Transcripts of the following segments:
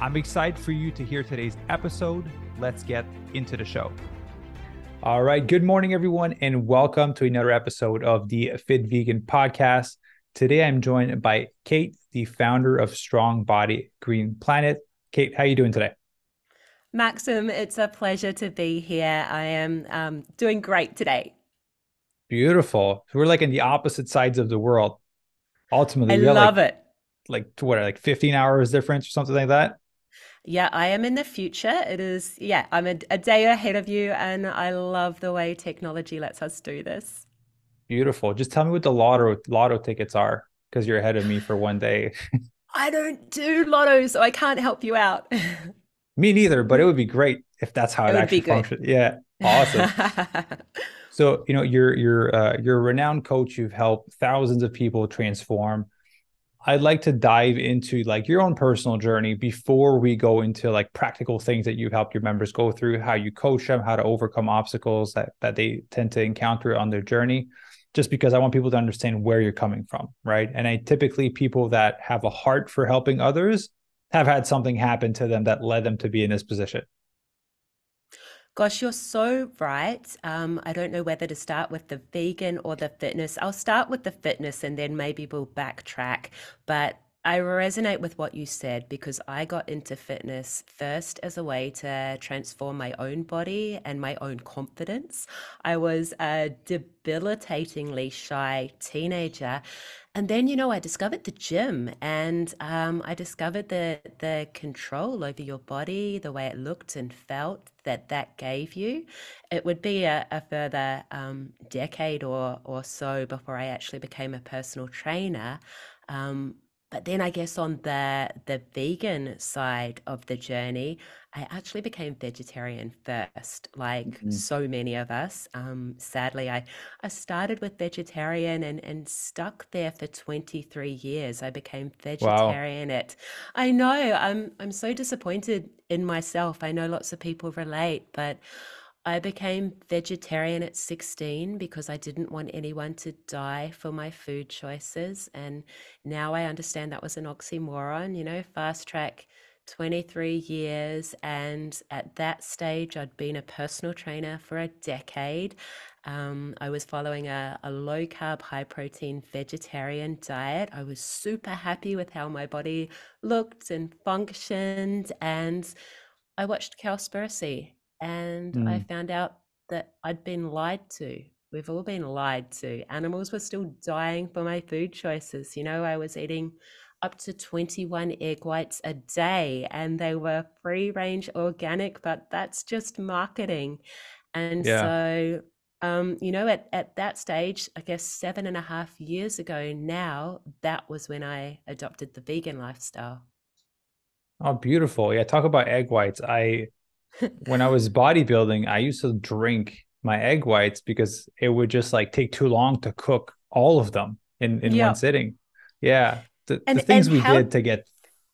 I'm excited for you to hear today's episode. Let's get into the show. All right. Good morning, everyone, and welcome to another episode of the Fit Vegan Podcast. Today, I'm joined by Kate, the founder of Strong Body Green Planet. Kate, how are you doing today? Maxime, it's a pleasure to be here. I am um, doing great today. Beautiful. We're like in the opposite sides of the world. Ultimately, I love like, it. Like what, like 15 hours difference or something like that? Yeah, I am in the future. It is, yeah, I'm a, a day ahead of you, and I love the way technology lets us do this. Beautiful. Just tell me what the lotto lotto tickets are, because you're ahead of me for one day. I don't do lotto, so I can't help you out. me neither, but it would be great if that's how it, it actually functions. Yeah, awesome. so you know, you're you're uh, you're a renowned coach. You've helped thousands of people transform. I'd like to dive into like your own personal journey before we go into like practical things that you've helped your members go through, how you coach them, how to overcome obstacles that that they tend to encounter on their journey. Just because I want people to understand where you're coming from, right? And I typically people that have a heart for helping others have had something happen to them that led them to be in this position. Gosh, you're so right. Um, I don't know whether to start with the vegan or the fitness. I'll start with the fitness and then maybe we'll backtrack. But I resonate with what you said because I got into fitness first as a way to transform my own body and my own confidence. I was a debilitatingly shy teenager. And then, you know, I discovered the gym and um, I discovered the, the control over your body, the way it looked and felt that that gave you. It would be a, a further um, decade or, or so before I actually became a personal trainer. Um, but then I guess on the the vegan side of the journey, I actually became vegetarian first, like mm-hmm. so many of us. Um, sadly, I I started with vegetarian and and stuck there for 23 years. I became vegetarian wow. at I know, I'm I'm so disappointed in myself. I know lots of people relate, but I became vegetarian at 16 because I didn't want anyone to die for my food choices. And now I understand that was an oxymoron, you know, fast track 23 years. And at that stage, I'd been a personal trainer for a decade. Um, I was following a, a low carb, high protein vegetarian diet. I was super happy with how my body looked and functioned. And I watched Cowspiracy and mm. I found out that I'd been lied to. We've all been lied to. Animals were still dying for my food choices. You know, I was eating up to 21 egg whites a day and they were free range organic, but that's just marketing. And yeah. so, um, you know, at, at that stage, I guess seven and a half years ago now, that was when I adopted the vegan lifestyle. Oh, beautiful. Yeah. Talk about egg whites. I, when I was bodybuilding, I used to drink my egg whites because it would just like take too long to cook all of them in, in yeah. one sitting. Yeah. The, and, the things we how... did to get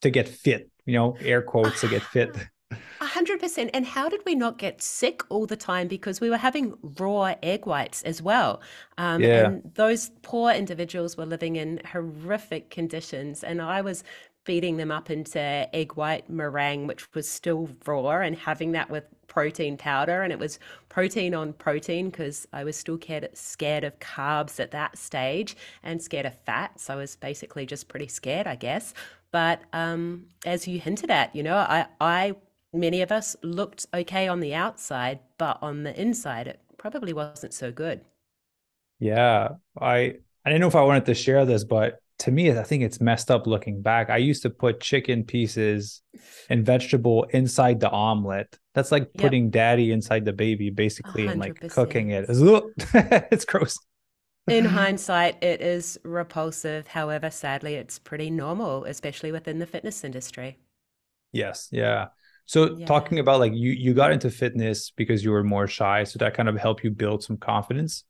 to get fit, you know, air quotes to get fit. A hundred percent. And how did we not get sick all the time? Because we were having raw egg whites as well. Um, yeah. And those poor individuals were living in horrific conditions. And I was feeding them up into egg white meringue, which was still raw, and having that with protein powder. And it was protein on protein because I was still scared of carbs at that stage and scared of fat. So I was basically just pretty scared, I guess. But um, as you hinted at, you know, I, I, many of us looked okay on the outside, but on the inside, it probably wasn't so good. Yeah, I I didn't know if I wanted to share this, but to me, I think it's messed up looking back. I used to put chicken pieces and vegetable inside the omelet. That's like yep. putting daddy inside the baby, basically, 100%. and like cooking it. it's gross. In hindsight, it is repulsive. However, sadly, it's pretty normal, especially within the fitness industry. Yes. Yeah. So Yeah. talking about like you you got into fitness because you were more shy, so that kind of helped you build some confidence.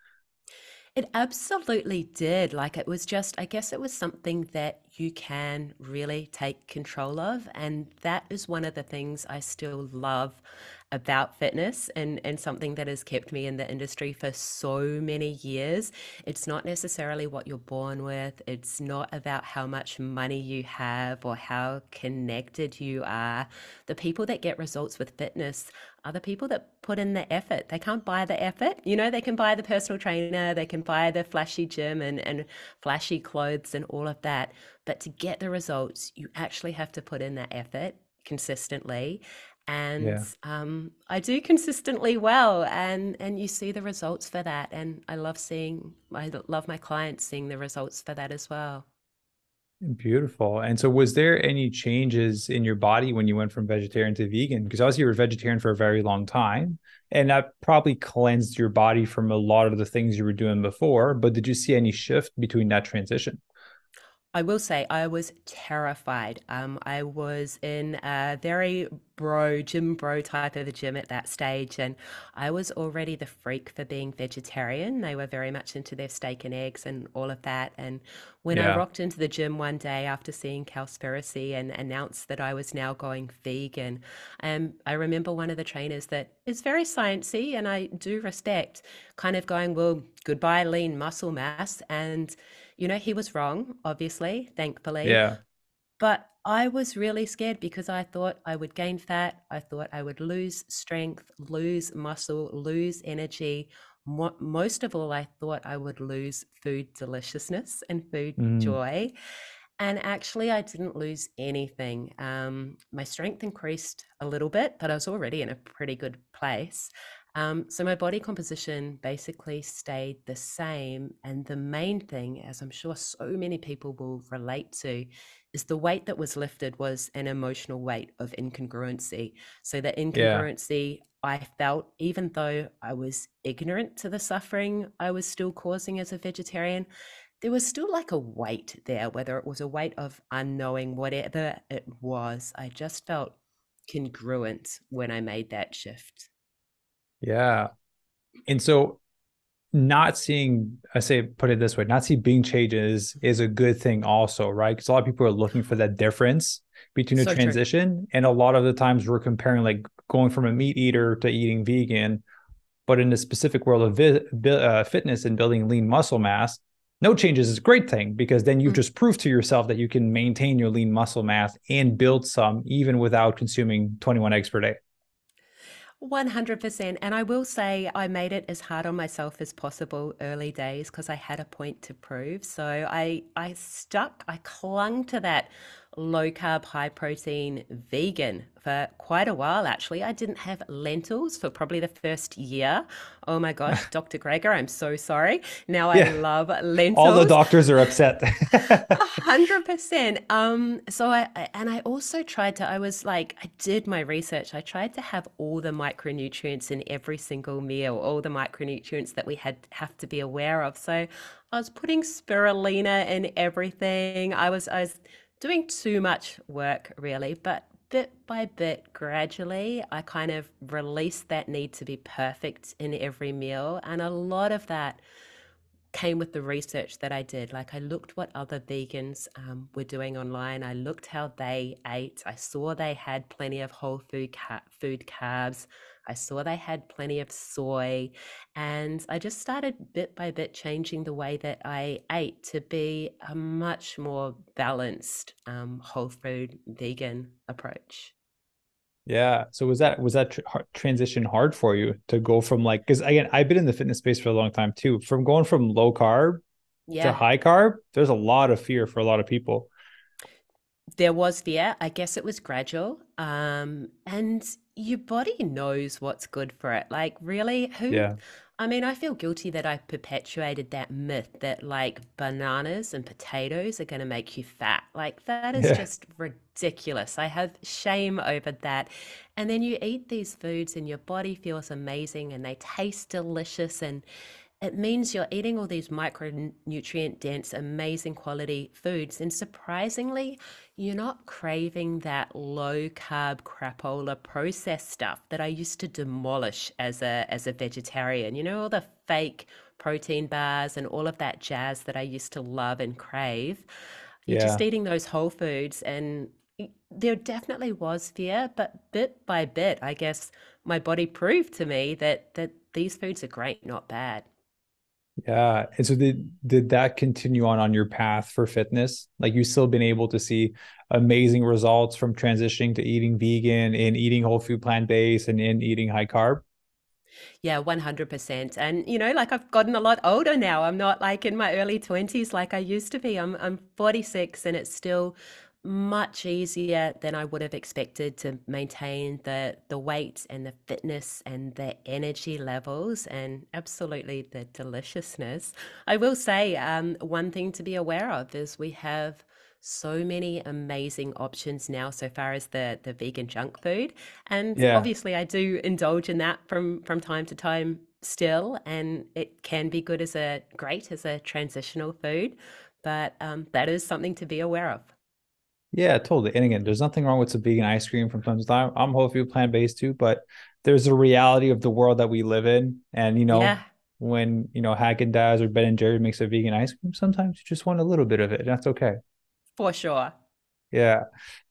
It absolutely did. Like it was just, I guess it was something that you can really take control of. And that is one of the things I still love about fitness and, and something that has kept me in the industry for so many years. It's not necessarily what you're born with, it's not about how much money you have or how connected you are. The people that get results with fitness are the people that put in the effort. They can't buy the effort. You know, they can buy the personal trainer, they can buy the flashy gym and, and flashy clothes and all of that. But to get the results, you actually have to put in that effort consistently. And Yeah. um, I do consistently well, and and you see the results for that. And I love seeing, I love my clients seeing the results for that as well. Beautiful. And so was there any changes in your body when you went from vegetarian to vegan? Because obviously you were vegetarian for a very long time, and that probably cleansed your body from a lot of the things you were doing before. But did you see any shift between that transition? I will say I was terrified. Um, I was in a very bro, gym bro type of a gym at that stage, and I was already the freak for being vegetarian. They were very much into their steak and eggs and all of that. And when I Yeah. rocked into the gym one day after seeing Cowspiracy and announced that I was now going vegan, um, I remember one of the trainers that is very sciencey and I do respect, kind of going, "Well, goodbye lean muscle mass," and you know, he was wrong, obviously, thankfully, Yeah. but I was really scared because I thought I would gain fat. I thought I would lose strength, lose muscle, lose energy. Mo- most of all, I thought I would lose food deliciousness and food Mm, joy. And actually, I didn't lose anything. Um, my strength increased a little bit, but I was already in a pretty good place. Um, so my body composition basically stayed the same. And the main thing, as I'm sure so many people will relate to, is the weight that was lifted was an emotional weight of incongruency. So the yeah. incongruency I felt, even though I was ignorant to the suffering I was still causing as a vegetarian, there was still like a weight there, whether it was a weight of unknowing, whatever it was. I just felt congruent when I made that shift. Yeah. And so not seeing, I say, put it this way, not seeing big changes is a good thing also, right? Because a lot of people are looking for that difference between a So true. transition. And a lot of the times we're comparing like going from a meat eater to eating vegan. But in the specific world of vi- uh, fitness and building lean muscle mass, no changes is a great thing because then you've Mm. just proved to yourself that you can maintain your lean muscle mass and build some even without consuming 21 eggs per day. 100%. And I will say I made it as hard on myself as possible early days because I had a point to prove. So I I stuck, I clung to that low carb, high protein vegan for quite a while actually. I didn't have lentils for probably the first year. Oh my gosh, Dr. Greger, I'm so sorry. Now I Yeah. love lentils. All the doctors are upset. A hundred percent. Um, so I and I also tried to, I was like, I did my research. I tried to have all the micronutrients in every single meal, all the micronutrients that we had have to be aware of. So I was putting spirulina in everything. I was I was doing too much work really, but bit by bit, gradually, I kind of released that need to be perfect in every meal. And a lot of that came with the research that I did. Like I looked what other vegans um, were doing online. I looked how they ate. I saw they had plenty of whole food food carbs. I saw they had plenty of soy, and I just started bit by bit changing the way that I ate to be a much more balanced um, whole food vegan approach. Yeah. So was that was that tr- transition hard for you to go from like because again I've been in the fitness space for a long time too. From going from low carb to high carb, there's a lot of fear for a lot of people. There was fear. I guess it was gradual. Um, and your body knows what's good for it. Like, really, who? Yeah. I mean, I feel guilty that I perpetuated that myth that like bananas and potatoes are going to make you fat. Like, that is Yeah. just ridiculous. I have shame over that. And then you eat these foods and your body feels amazing and they taste delicious and it means you're eating all these micronutrient dense, amazing quality foods. And surprisingly, you're not craving that low carb crapola processed stuff that I used to demolish as a as a vegetarian. You know, all the fake protein bars and all of that jazz that I used to love and crave. You're Yeah. just eating those whole foods and there definitely was fear, but bit by bit, I guess my body proved to me that that these foods are great, not bad. Yeah. And so did did that continue on on your path for fitness? Like you still been able to see amazing results from transitioning to eating vegan and eating whole food plant-based and in eating high carb? Yeah, 100%. And you know, like I've gotten a lot older now. I'm not like in my early 20s like I used to be. I'm I'm 46 and it's still much easier than I would have expected to maintain the the weight and the fitness and the energy levels and absolutely the deliciousness. I will say, um, one thing to be aware of is we have so many amazing options now so far as the the vegan junk food. And Yeah. obviously I do indulge in that from from time to time still, and it can be good as a great as a transitional food, but um, that is something to be aware of. Yeah, totally. And again, there's nothing wrong with some vegan ice cream from time to time. I'm whole food plant-based too, but there's a reality of the world that we live in. And you know, Yeah, when you know Haagen-Dazs or Ben and Jerry makes a vegan ice cream, sometimes you just want a little bit of it, and that's okay. for sure. Yeah.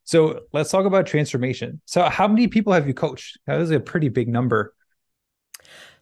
So let's talk about transformation. So how many people have you coached? That is a pretty big number.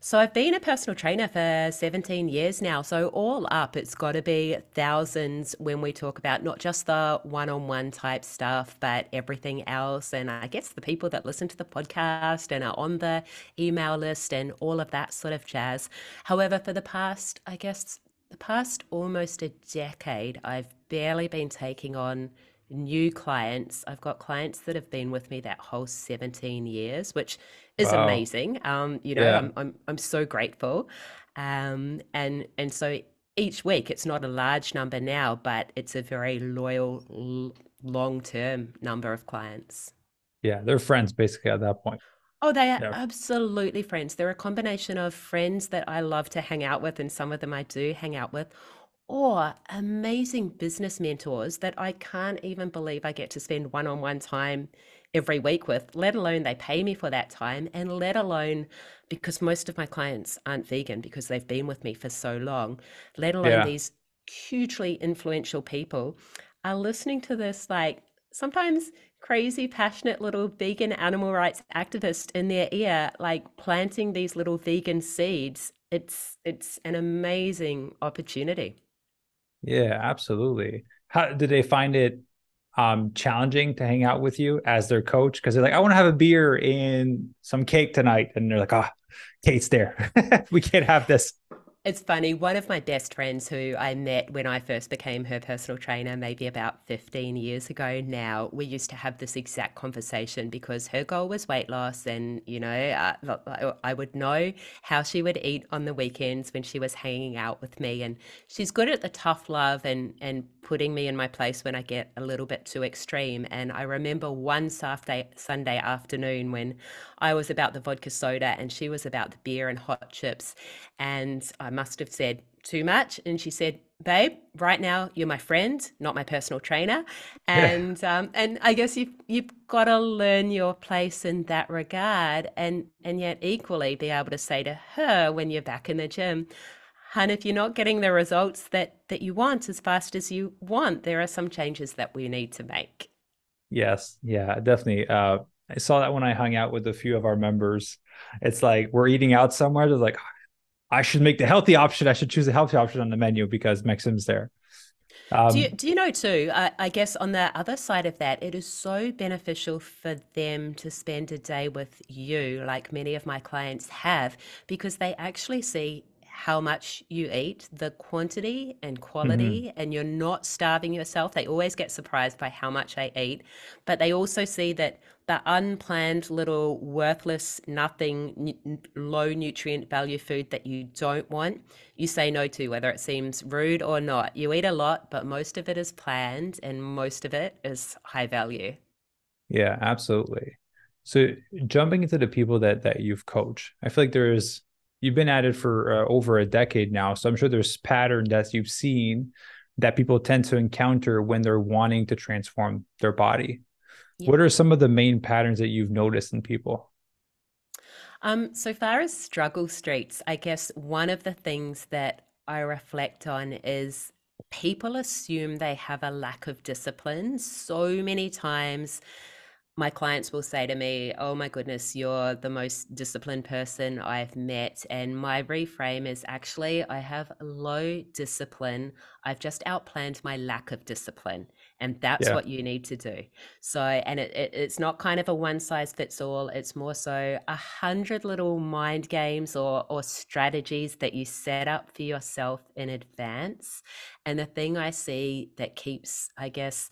So I've been a personal trainer for 17 years now. So all up, it's got to be thousands when we talk about not just the one-on-one type stuff, but everything else. And I guess the people that listen to the podcast and are on the email list and all of that sort of jazz. However, for the past, I guess, the past almost a decade, I've barely been taking on new clients. I've got clients that have been with me that whole 17 years, which is Wow. amazing. Um, you know, Yeah. I'm I'm I'm so grateful. Um, and and so each week it's not a large number now, but it's a very loyal, long-term number of clients. Yeah. They're friends basically at that point. Oh, they are Yeah. absolutely friends. They're a combination of friends that I love to hang out with, and some of them I do hang out with, or amazing business mentors that I can't even believe I get to spend one-on-one time every week with, let alone they pay me for that time, and let alone because most of my clients aren't vegan because they've been with me for so long, let alone Yeah. these hugely influential people are listening to this like sometimes crazy passionate little vegan animal rights activist in their ear like planting these little vegan seeds it's it's an amazing opportunity Yeah, absolutely. How did they find it um challenging to hang out with you as their coach? Because they're like, I want to have a beer and some cake tonight. And they're like, ah, Kate's there. We can't have this. It's funny, one of my best friends who I met when I first became her personal trainer, maybe about 15 years ago now, we used to have this exact conversation because her goal was weight loss. And, you know, uh, I I would know how she would eat on the weekends when she was hanging out with me. And she's good at the tough love and, and putting me in my place when I get a little bit too extreme. And I remember one Saturday, Sunday afternoon when I was about the vodka soda and she was about the beer and hot chips. And I must have said too much. And she said, Babe, right now you're my friend, not my personal trainer. Yeah. And um, and I guess you've you've got to learn your place in that regard and and yet equally be able to say to her when you're back in the gym, Hun, if you're not getting the results that that you want as fast as you want, there are some changes that we need to make. Yes. Yeah, definitely. Uh, I saw that when I hung out with a few of our members. It's like we're eating out somewhere. They're like, I should make the healthy option. I should choose the healthy option on the menu because Maxime's there. Do you Um, do you know too? I, I guess on the other side of that, it is so beneficial for them to spend a day with you, like many of my clients have, because they actually see how much you eat, the quantity and quality, mm-hmm. and you're not starving yourself. They always get surprised by how much I eat, but they also see that the unplanned little worthless, nothing, n- low nutrient value food that you don't want you say no to, whether it seems rude or not. You eat a lot, but most of it is planned and most of it is high value. Yeah, absolutely. So jumping into the people that that you've coached, I feel like there's, you've been at it for uh, over a decade now, so I'm sure there's patterns that you've seen that people tend to encounter when they're wanting to transform their body. Yeah. What are some of the main patterns that you've noticed in people? Um, so far as struggle streets, I guess one of the things that I reflect on is people assume they have a lack of discipline so many times my clients will say to me, Oh my goodness, you're the most disciplined person I've met. And my reframe is actually, I have low discipline. I've just outplanned my lack of discipline. And that's yeah. what you need to do. So, and it, it, it's not kind of a one size fits all, it's more so a hundred little mind games or, or strategies that you set up for yourself in advance. And the thing I see that keeps, I guess,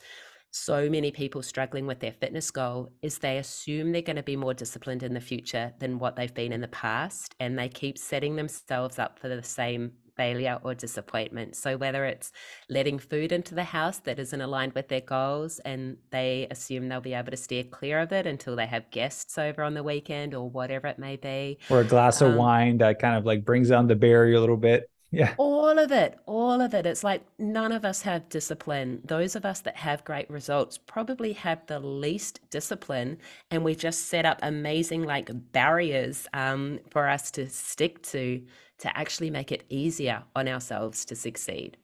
so many people struggling with their fitness goal is they assume they're going to be more disciplined in the future than what they've been in the past and they keep setting themselves up for the same failure or disappointment. So whether it's letting food into the house that isn't aligned with their goals and they assume they'll be able to steer clear of it until they have guests over on the weekend or whatever it may be or a glass um, of wine that kind of like brings down the barrier a little bit yeah. All of it, all of it. It's like none of us have discipline. Those of us that have great results probably have the least discipline, and we just set up amazing like barriers um, for us to stick to to actually make it easier on ourselves to succeed.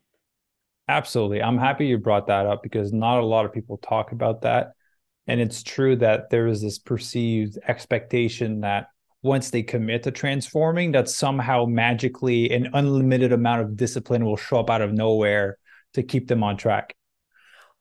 Absolutely. I'm happy you brought that up because not a lot of people talk about that. And it's true that there is this perceived expectation that once they commit to transforming that somehow magically an unlimited amount of discipline will show up out of nowhere to keep them on track.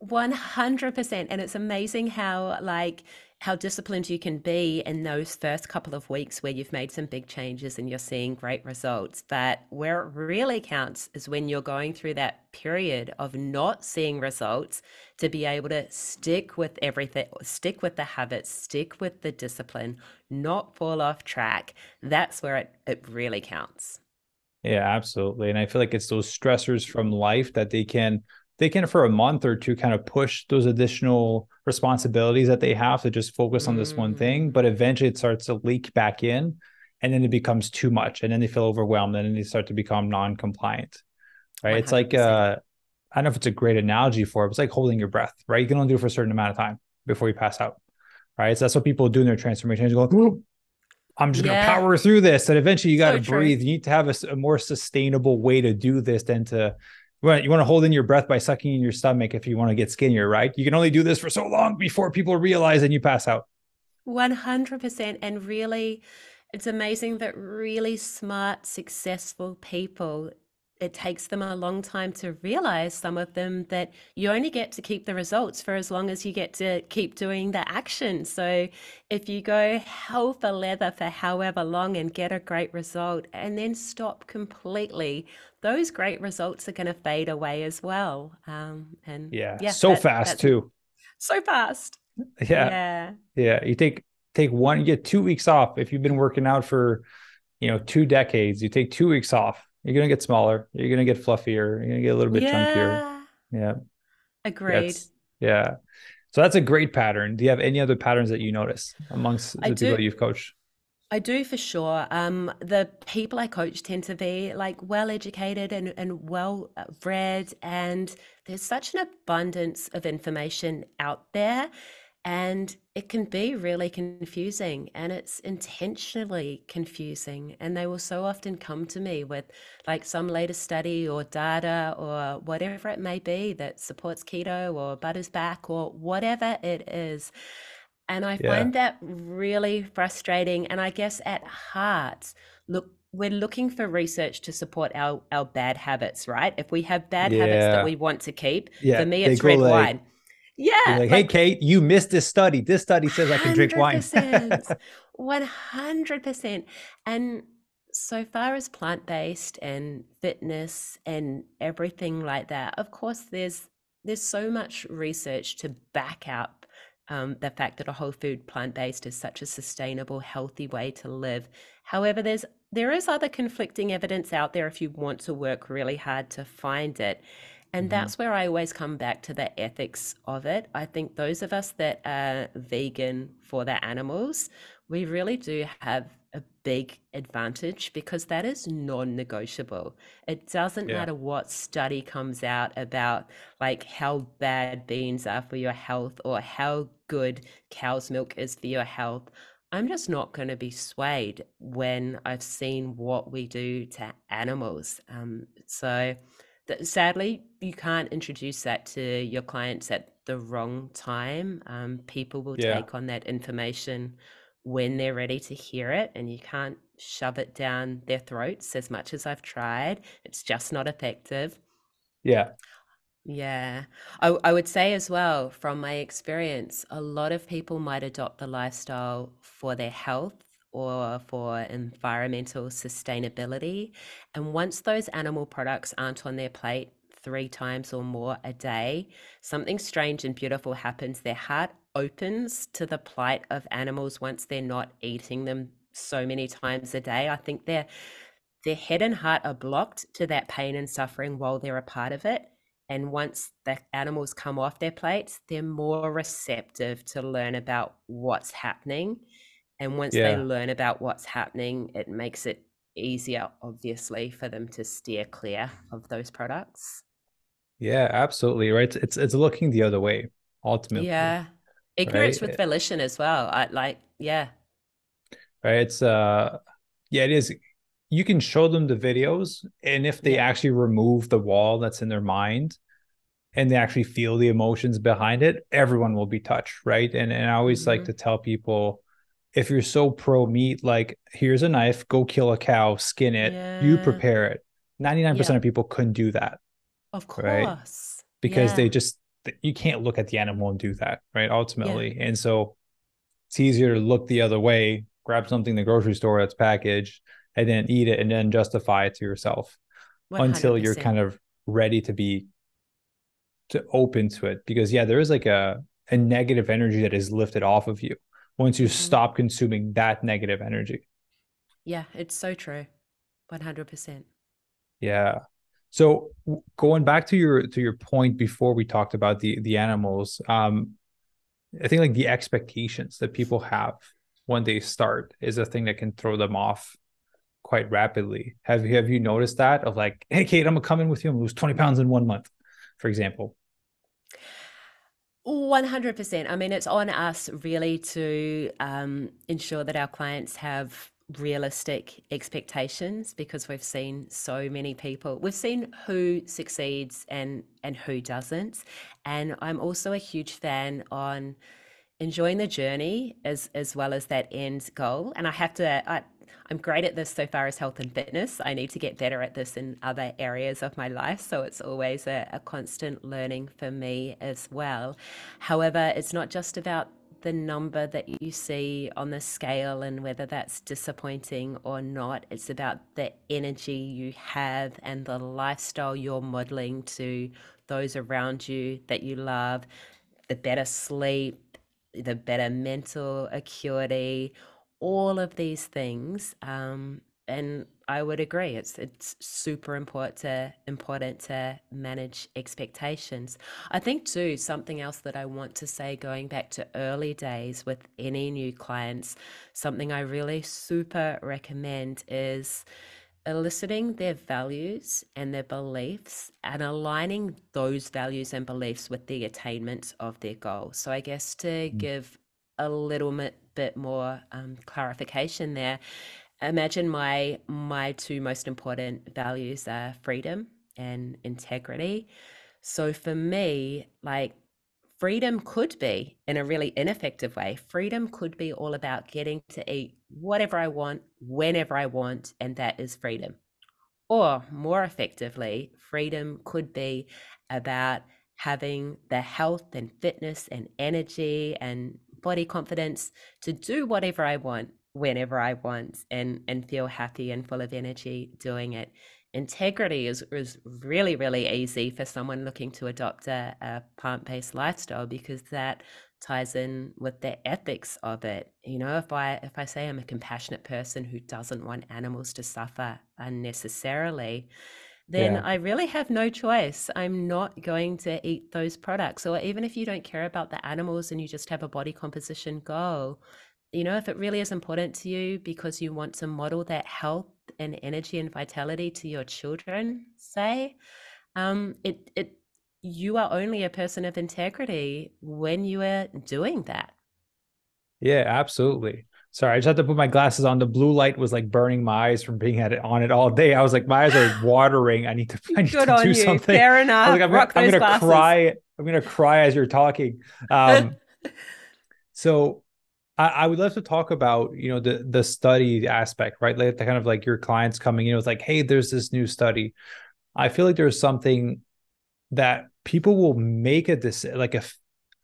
100% and it's amazing how like how disciplined you can be in those first couple of weeks where you've made some big changes and you're seeing great results. But where it really counts is when you're going through that period of not seeing results to be able to stick with everything, stick with the habits, stick with the discipline, not fall off track. That's where it, it really counts. Yeah, absolutely. And I feel like it's those stressors from life that they can they can for a month or two kind of push those additional responsibilities that they have to just focus on this one thing mm. but eventually it starts to leak back in and then it becomes too much and then they feel overwhelmed and then they start to become non-compliant right 100%. it's like uh i don't know if it's a great analogy for it but it's like holding your breath right you can only do it for a certain amount of time before you pass out right so that's what people do in their transformation go I'm just yeah. gonna power through this. And eventually you got to so breathe. You need to have a, a, more sustainable way to do this than to want, you want to hold in your breath by sucking in your stomach if you want to get skinnier, right? You can only do this for so long before people realize and you pass out. 100%. And really, it's amazing that really smart, successful people it takes them a long time to realize some of them that you only get to keep the results for as long as you get to keep doing the action. So if you go hell for leather for however long and get a great result and then stop completely, those great results are going to fade away as well. Um, and yeah, yeah so that, fast too. So fast. Yeah. Yeah. Yeah. You take take one, you get two weeks off if you've been working out for you know two decades. You take two weeks off you're gonna get smaller. You're gonna get fluffier. You're gonna get a little bit yeah. chunkier. Yeah. Agreed. yeah. So that's a great pattern. Do you have any other patterns that you notice amongst the I people do. you've coached? I do for sure. Um, the people I coach tend to be like well educated and, and well read, and there's such an abundance of information out there. And it can be really confusing and it's intentionally confusing. And they will so often come to me with like some latest study or data or whatever it may be that supports keto or butters back or whatever it is. And I yeah. find that really frustrating. And I guess at heart, look, we're looking for research to support our, our bad habits, right? If we have bad yeah. habits that we want to keep, yeah. for me, it's red like, wine yeah. You're like, hey, Kate, you missed this study. This study says I can drink wine. 100%. And so far as plant based and fitness and everything like that, of course, there's there's so much research to back up um, the fact that a whole food plant based is such a sustainable, healthy way to live. However, there's there is other conflicting evidence out there if you want to work really hard to find it. And mm-hmm. that's where I always come back to the ethics of it. I think those of us that are vegan for the animals, we really do have a big advantage because that is non-negotiable. It doesn't Yeah. matter what study comes out about like how bad beans are for your health or how good cow's milk is for your health. I'm just not going to be swayed when I've seen what we do to animals. Um, so sadly, you can't introduce that to your clients at the wrong time. Um, people will Yeah. take on that information when they're ready to hear it, and you can't shove it down their throats as much as I've tried. It's just not effective. Yeah. Yeah. I, I would say as well, from my experience, a lot of people might adopt the lifestyle for their health or for environmental sustainability. And once those animal products aren't on their plate three times or more a day, something strange and beautiful happens. Their heart opens to the plight of animals once they're not eating them so many times a day. I think their their head and heart are blocked to that pain and suffering while they're a part of it. And once the animals come off their plates, they're more receptive to learn about what's happening. And once they learn about what's happening, it makes it easier, obviously, for them to steer clear of those products. Yeah, absolutely. Right. It's it's, looking the other way ultimately. Yeah. Ignorance Right. with volition as well. I like, yeah. Right. It's uh yeah, it is. You can show them the videos, and if they Yeah. actually remove the wall that's in their mind and they actually feel the emotions behind it, everyone will be touched, right? And and I always like hmm to tell people if you're so pro meat, like here's a knife, go kill a cow, skin it, you prepare it. 99% Yeah. of people couldn't do that, Of right? course. Because they just you can't look at the animal and do that, right? Yeah. Ultimately. And so it's easier to look the other way, grab something in the grocery store that's packaged, and then eat it and then justify it to yourself until you're kind of ready to be to open to it. Because yeah, there is like a a negative energy that is lifted off of you once you hmm stop consuming that negative energy. Yeah, it's so true. 100%. Yeah. So going back to your to your point before we talked about the the animals, um, I think like the expectations that people have when they start is a thing that can throw them off quite rapidly. Have you have you noticed that of like, hey Kate, I'm gonna come in with you and lose 20 pounds in one month, for example. 100%. I mean, it's on us really to um, ensure that our clients have realistic expectations because we've seen so many people. We've seen who succeeds and and who doesn't. And I'm also a huge fan on enjoying the journey as as well as that end goal. And I have to I I'm great at this so far as health and fitness. I need to get better at this in other areas of my life. So it's always a, a constant learning for me as well. However, it's not just about the number that you see on the scale and whether that's disappointing or not. It's about the energy you have and the lifestyle you're modeling to those around you that you love, the better sleep, the better mental acuity, all of these things. Um, and I would agree, it's it's super important to important to manage expectations. I think too, something else that I want to say going back to early days with any new clients, something I really super recommend is eliciting their values and their beliefs and aligning those values and beliefs with the attainment of their goals. So I guess to Mm. give a little bit, more um, clarification there, imagine my my two most important values are freedom and integrity. So for me, like freedom could be in a really ineffective way. Freedom could be all about getting to eat whatever I want, whenever I want, and that is freedom. Or more effectively, freedom could be about having the health and fitness and energy and body confidence to do whatever I want whenever I want and and feel happy and full of energy doing it. Integrity is is really, really easy for someone looking to adopt a, a plant-based lifestyle because that ties in with the ethics of it. You know, if I if I say I'm a compassionate person who doesn't want animals to suffer unnecessarily, then Yeah. I really have no choice. I'm not going to eat those products. Or even if you don't care about the animals and you just have a body composition goal, you know, if it really is important to you because you want to model that health and energy and vitality to your children, say, um, it it you are only a person of integrity when you are doing that. Yeah, absolutely. Sorry, I just had to put my glasses on. The blue light was like burning my eyes from being at it on it all day. I was like, my eyes are watering. I need to, I need Good to do you. something. Fair enough. Like, I'm, Rock gonna, I'm gonna glasses. cry. I'm gonna cry as you're talking. Um, so I, I would love to talk about, you know, the the study aspect, right? Like the kind of like your clients coming in with like, hey, there's this new study. I feel like there's something that people will make a decision, like a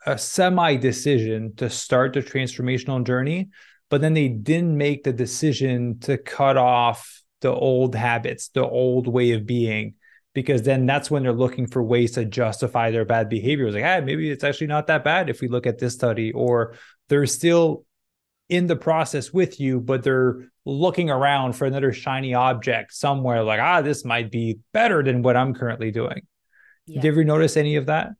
a semi decision to start the transformational journey, but then they didn't make the decision to cut off the old habits, the old way of being, because then that's when they're looking for ways to justify their bad behavior. It's like, ah, maybe it's actually not that bad if we look at this study, or they're still in the process with you, but they're looking around for another shiny object somewhere, like, ah, this might be better than what I'm currently doing. Yeah. Did you ever notice any of that?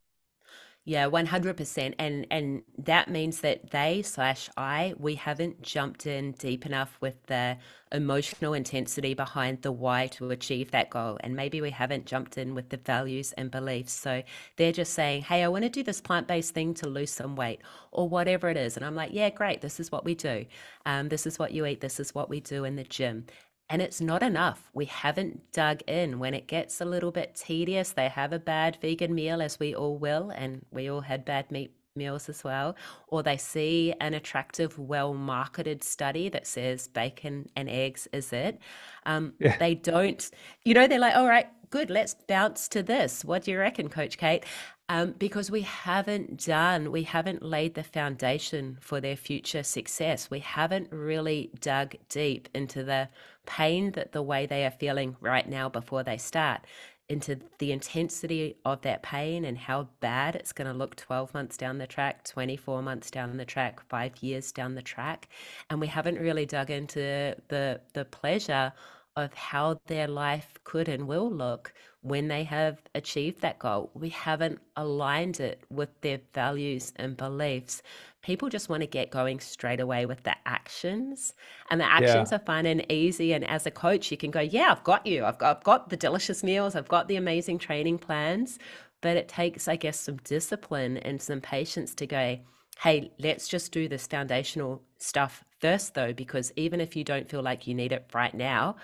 Yeah, 100%. And and that means that they slash I, we haven't jumped in deep enough with the emotional intensity behind the why to achieve that goal. And maybe we haven't jumped in with the values and beliefs. So they're just saying, hey, I want to do this plant-based thing to lose some weight or whatever it is. And I'm like, yeah, great. This is what we do. Um, this is what you eat. This is what we do in the gym. And it's not enough. We haven't dug in. When it gets a little bit tedious, they have a bad vegan meal, as we all will, and we all had bad meat meals as well, or they see an attractive, well marketed study that says bacon and eggs is it. Um, Yeah. they don't, you know, they're like, all right, good, let's bounce to this. What do you reckon, Coach Kate? Um, because we haven't done, we haven't laid the foundation for their future success. We haven't really dug deep into the pain that the way they are feeling right now before they start, into the intensity of that pain and how bad it's going to look 12 months down the track, 24 months down the track, five years down the track. And we haven't really dug into the, the pleasure of how their life could and will look when they have achieved that goal. We haven't aligned it with their values and beliefs. People just want to get going straight away with the actions, and the Yeah. actions are fun and easy. And as a coach, you can go, Yeah, I've got you. I've got, I've got the delicious meals, I've got the amazing training plans. But it takes, I guess, some discipline and some patience to go, Hey, let's just do this foundational stuff first, though, because even if you don't feel like you need it right now,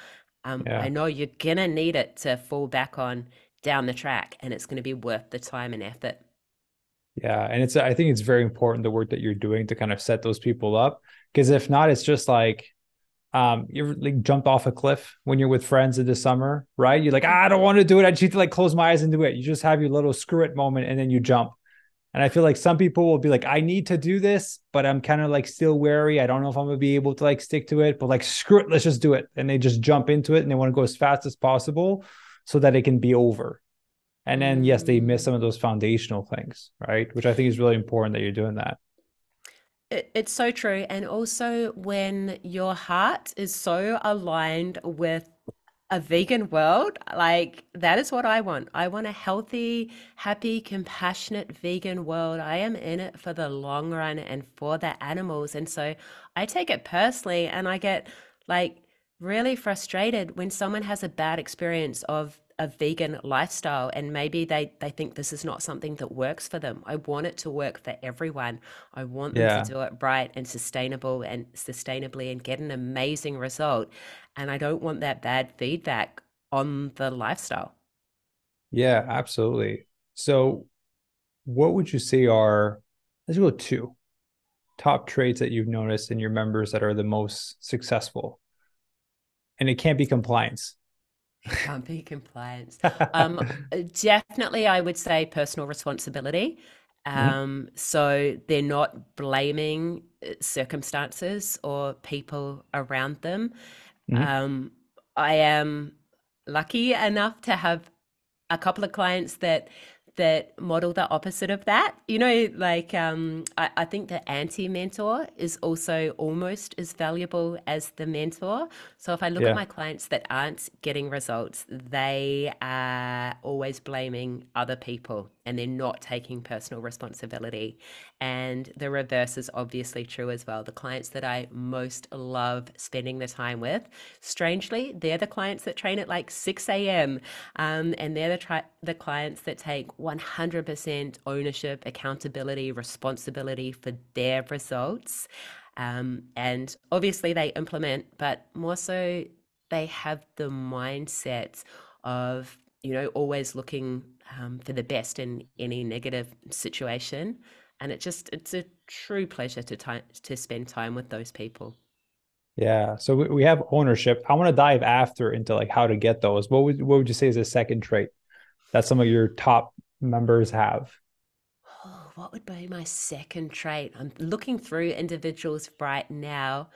um, Yeah. I know you're gonna need it to fall back on down the track, and it's gonna be worth the time and effort. Yeah, and it's I think it's very important the work that you're doing to kind of set those people up because if not, it's just like um you like jumped off a cliff when you're with friends in the summer, right? You're like, ah, I don't want to do it. I just need to like close my eyes and do it. You just have your little screw it moment and then you jump. And I feel like some people will be like, I need to do this, but I'm kind of like still wary. I don't know if I'm gonna be able to like stick to it, but like screw it, let's just do it. And they just jump into it and they want to go as fast as possible so that it can be over. And then yes, they miss some of those foundational things, right? Which I think is really important that you're doing that. It, it's so true. And also, when your heart is so aligned with a vegan world, like that is what I want. I want a healthy, happy, compassionate vegan world. I am in it for the long run and for the animals. And so I take it personally and I get like really frustrated when someone has a bad experience of a vegan lifestyle and maybe they they think this is not something that works for them. I want it to work for everyone. I want them to do it right and sustainable and sustainably and get an amazing result. And I don't want that bad feedback on the lifestyle. Yeah, absolutely. So what would you say are, let's go two top traits that you've noticed in your members that are the most successful? And it can't be compliance. Can't be compliance. Um, definitely, I would say personal responsibility. Mhm. Um, so they're not blaming uh, circumstances or people around them. Mhm. Um, I am lucky enough to have a couple of clients that that model the opposite of that. You know, like um, I, I think the anti mentor is also almost as valuable as the mentor. So if I look yeah. at my clients that aren't getting results, they are always blaming other people and they're not taking personal responsibility. And the reverse is obviously true as well. The clients that I most love spending the time with, strangely, they're the clients that train at like 6 a.m. Um, and they're the, tri- the clients that take 100% ownership, accountability, responsibility for their results. Um, and obviously they implement, but more so they have the mindset of, you know, always looking um, for the best in any negative situation. And it just, it's a true pleasure to time to spend time with those people. Yeah. So we, we have ownership. I want to dive after into like how to get those. What would, what would you say is a second trait that some of your top members have? Oh, what would be my second trait? I'm looking through individuals right now.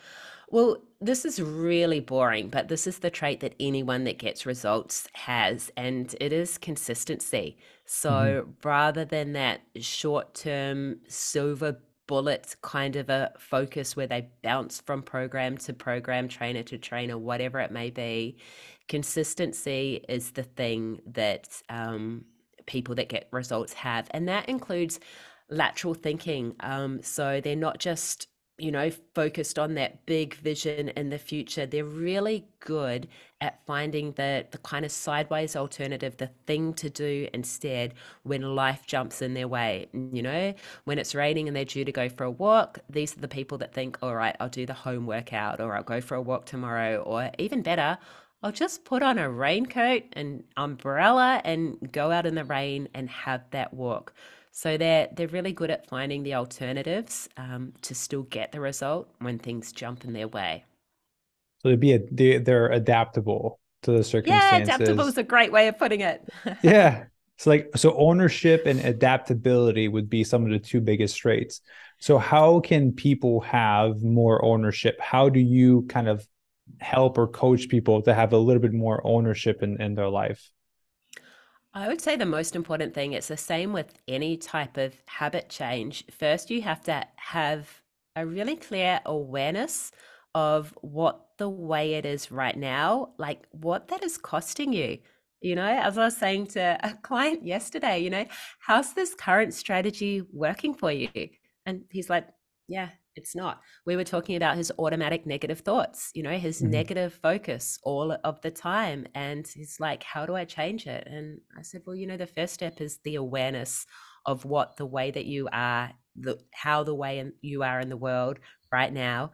Well, this is really boring, but this is the trait that anyone that gets results has, and it is consistency. So mm-hmm. rather than that short term silver bullet kind of a focus where they bounce from program to program, trainer to trainer, whatever it may be, consistency is the thing that um, people that get results have. And that includes lateral thinking. Um, so they're not just you know, focused on that big vision in the future. They're really good at finding the the kind of sideways alternative, the thing to do instead when life jumps in their way. You know, when it's raining and they're due to go for a walk, these are the people that think, all right, I'll do the home workout or I'll go for a walk tomorrow, or even better, I'll just put on a raincoat and umbrella and go out in the rain and have that walk. So they're they're really good at finding the alternatives um, to still get the result when things jump in their way. So they'd be a, they, they're adaptable to the circumstances. Yeah, adaptable is a great way of putting it. yeah. So like so ownership and adaptability would be some of the two biggest traits. So how can people have more ownership? How do you kind of help or coach people to have a little bit more ownership in, in their life? I would say the most important thing, it's the same with any type of habit change. First, you have to have a really clear awareness of what the way it is right now, like what that is costing you. You know, as I was saying to a client yesterday, you know, how's this current strategy working for you? And he's like, yeah, it's not. We were talking about his automatic negative thoughts, you know, his mm-hmm. negative focus all of the time. And he's like, how do I change it? And I said, well, you know, the first step is the awareness of what the way that you are, the how the way you are in the world right now.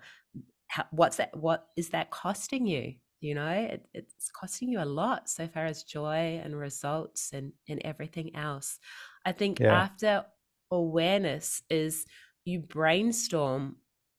How, what's that? What is that costing you? You know, it, it's costing you a lot so far as joy and results and and everything else. I think yeah. after awareness is you brainstorm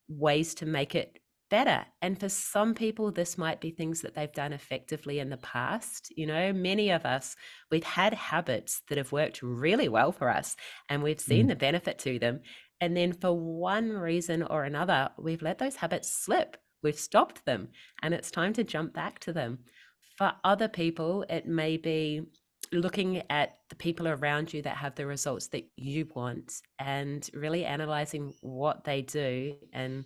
ways to make it better. And for some people, this might be things that they've done effectively in the past. You know, many of us, we've had habits that have worked really well for us and we've seen mm. the benefit to them. And then for one reason or another, we've let those habits slip. We've stopped them and it's time to jump back to them. For other people, it may be looking at the people around you that have the results that you want and really analyzing what they do and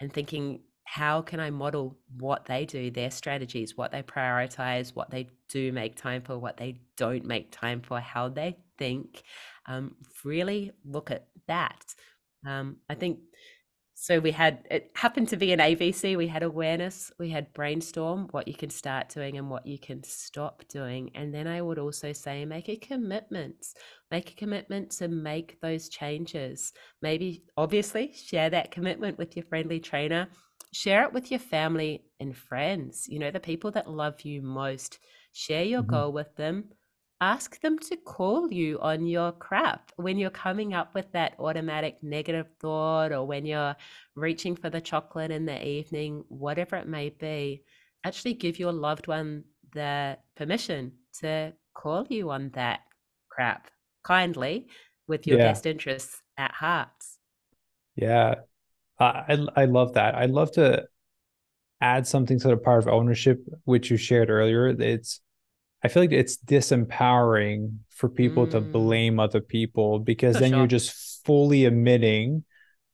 and thinking how can I model what they do, their strategies, what they prioritize, what they do make time for, what they don't make time for, how they think. Um, really look at that. Um, I think so we had it happened to be an ABC. We had awareness, we had brainstorm, what you can start doing and what you can stop doing. And then I would also say make a commitment. Make a commitment to make those changes. Maybe obviously share that commitment with your friendly trainer. Share it with your family and friends, you know, the people that love you most. Share your mm-hmm. goal with them ask them to call you on your crap when you're coming up with that automatic negative thought or when you're reaching for the chocolate in the evening, whatever it may be. Actually, give your loved one the permission to call you on that crap kindly with your yeah. best interests at heart. Yeah, I I love that. I'd love to add something to the part of ownership which you shared earlier. It's I feel like it's disempowering for people to Mm, blame other people because for then you're just fully admitting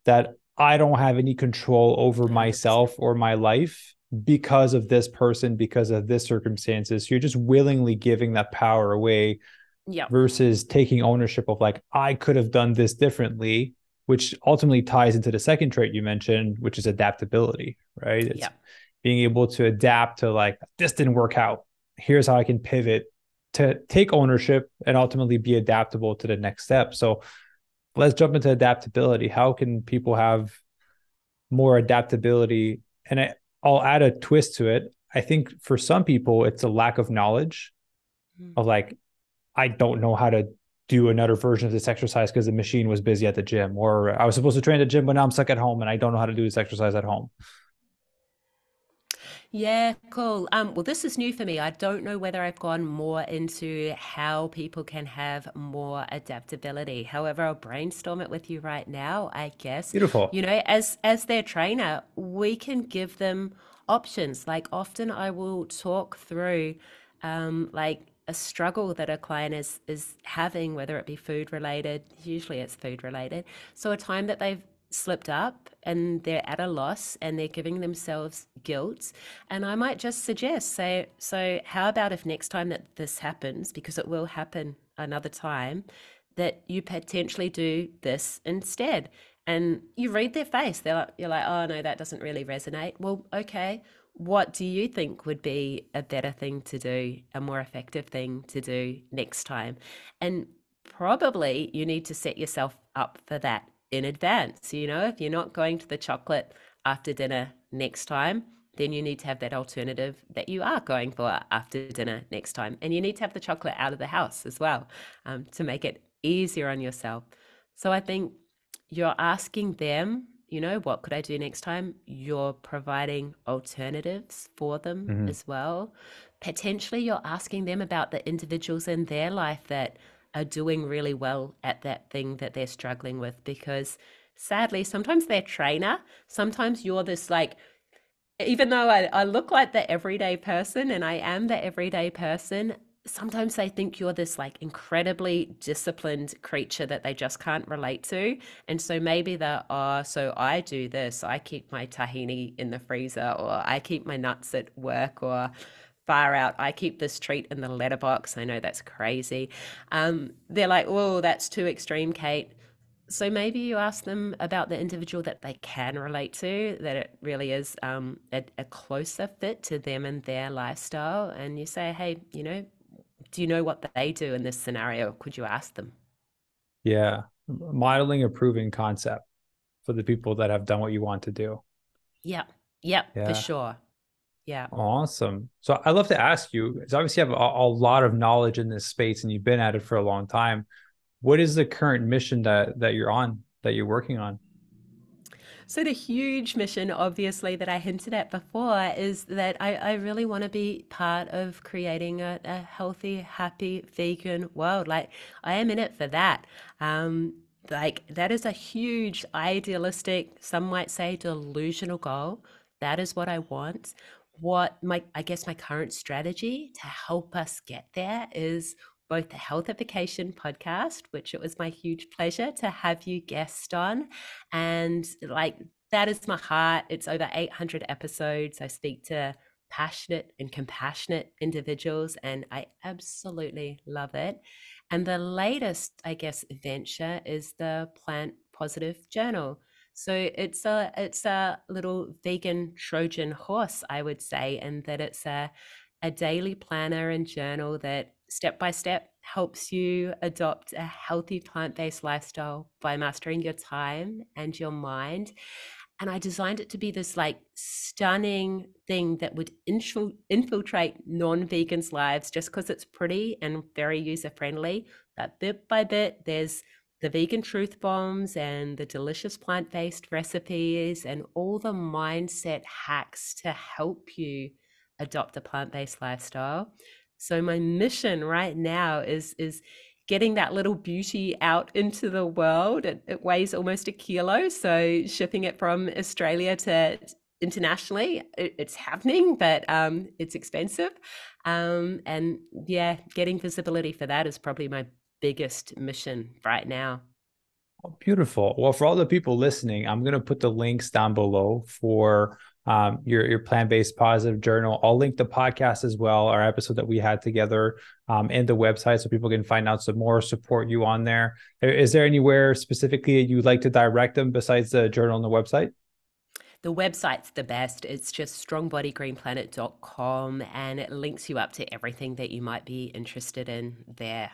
that I don't have any control over myself or my life because of this person, because of this circumstances. You're just willingly giving that power away Yep. versus taking ownership of like, I could have done this differently, which ultimately ties into the second trait you mentioned, which is adaptability, right? It's Yep. being able to adapt to like, this didn't work out. Here's how I can pivot to take ownership and ultimately be adaptable to the next step. So let's jump into adaptability. How can people have more adaptability? And I, I'll add a twist to it. I think for some people, it's a lack of knowledge Mm. of like, I don't know how to do another version of this exercise because the machine was busy at the gym, or I was supposed to train at the gym, but now I'm stuck at home and I don't know how to do this exercise at home. Yeah, cool. Um, well, this is new for me. I don't know whether I've gone more into how people can have more adaptability. However, I'll brainstorm it with you right now, I guess. Beautiful. You know, as as their trainer, we can give them options. Like often I will talk through um like a struggle that a client is is having, whether it be food related, usually it's food related. So a time that they've slipped up and they're at a loss and they're giving themselves guilt. And I might just suggest, say, so how about if next time that this happens, because it will happen another time, that you potentially do this instead? And you read their face. They're like, you're like, oh no, that doesn't really resonate. Well, okay. What do you think would be a better thing to do, a more effective thing to do next time? And probably you need to set yourself up for that in advance. You know, if you're not going to the chocolate after dinner next time, then you need to have that alternative that you are going for after dinner next time. And you need to have the chocolate out of the house as well um, to make it easier on yourself. So I think you're asking them, you know, what could I do next time? You're providing alternatives for them Mhm. as well. Potentially, you're asking them about the individuals in their life that are doing really well at that thing that they're struggling with because sadly, sometimes they're trainer, sometimes you're this like even though I, I look like the everyday person and I am the everyday person, sometimes they think you're this like incredibly disciplined creature that they just can't relate to. And so maybe they're, oh, so I do this. I keep my tahini in the freezer, or I keep my nuts at work, or far out, I keep this treat in the letterbox. I know that's crazy. Um, they're like, oh, that's too extreme, Kate. So maybe you ask them about the individual that they can relate to, that it really is um, a, a closer fit to them and their lifestyle. And you say, hey, you know, do you know what they do in this scenario? Could you ask them? Yeah. Modeling a proven concept for the people that have done what you want to do. Yeah. Yeah, for sure. Yeah. Awesome. So I'd love to ask you, because obviously you have a, a lot of knowledge in this space and you've been at it for a long time. What is the current mission that that you're on, that you're working on? So the huge mission, obviously, that I hinted at before is that I, I really want to be part of creating a, a healthy, happy, vegan world. Like I am in it for that. Um, like that is a huge idealistic, some might say delusional goal. That is what I want. What my, I guess my current strategy to help us get there is both the Healthification podcast, which it was my huge pleasure to have you guest on. And like that is my heart. It's over 800 episodes. I speak to passionate and compassionate individuals, and I absolutely love it. And the latest, I guess, venture is the Plant Positive Journal. So it's a it's a little vegan Trojan horse, I would say, and that it's a a daily planner and journal that step by step helps you adopt a healthy plant-based lifestyle by mastering your time and your mind and I designed it to be this like stunning thing that would infil- infiltrate non-vegans' lives just because it's pretty and very user-friendly. But bit by bit, there's the vegan truth bombs and the delicious plant-based recipes and all the mindset hacks to help you adopt a plant-based lifestyle. So my mission right now is is getting that little beauty out into the world. It, it weighs almost a kilo, so shipping it from Australia to internationally. It, it's happening, but um, it's expensive. Um, and yeah, getting visibility for that is probably my biggest mission right now. Oh, beautiful. Well, for all the people listening, I'm going to put the links down below for um, your your plant based positive journal. I'll link the podcast as well, our episode that we had together, um, and the website so people can find out some more, support you on there. Is there anywhere specifically you'd like to direct them besides the journal and the website? The website's the best. It's just strongbodygreenplanet.com and it links you up to everything that you might be interested in there.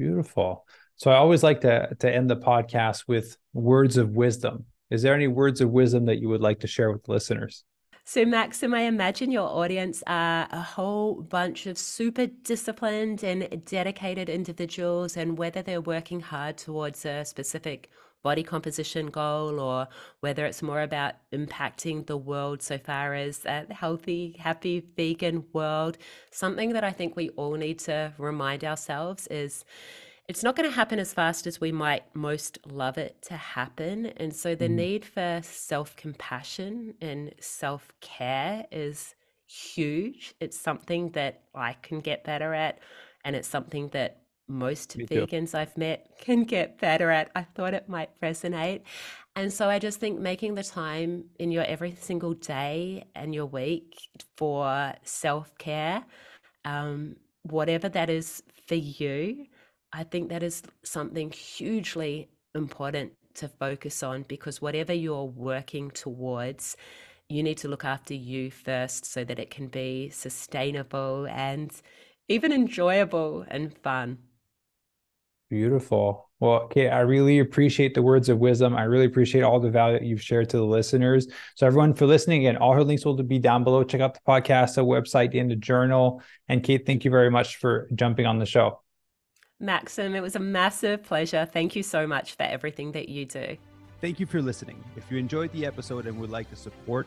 Beautiful. So I always like to to end the podcast with words of wisdom. Is there any words of wisdom that you would like to share with listeners? So, Maxime, I imagine your audience are a whole bunch of super disciplined and dedicated individuals, and whether they're working hard towards a specific body composition goal or whether it's more about impacting the world so far as a healthy, happy vegan world, something that I think we all need to remind ourselves is it's not going to happen as fast as we might most love it to happen. And so the mm. need for self compassion and self care is huge. It's something that I can get better at. And it's something that most Me vegans too. I've met can get better at. I thought it might resonate. And so I just think making the time in your every single day and your week for self care, um, whatever that is for you, I think that is something hugely important to focus on because whatever you're working towards, you need to look after you first so that it can be sustainable and even enjoyable and fun. Beautiful. Well, Kate, I really appreciate the words of wisdom. I really appreciate all the value that you've shared to the listeners. So, everyone, for listening again, all her links will be down below. Check out the podcast, the website, and the journal. And Kate, thank you very much for jumping on the show. Maxime, it was a massive pleasure. Thank you so much for everything that you do. Thank you for listening. If you enjoyed the episode and would like to support,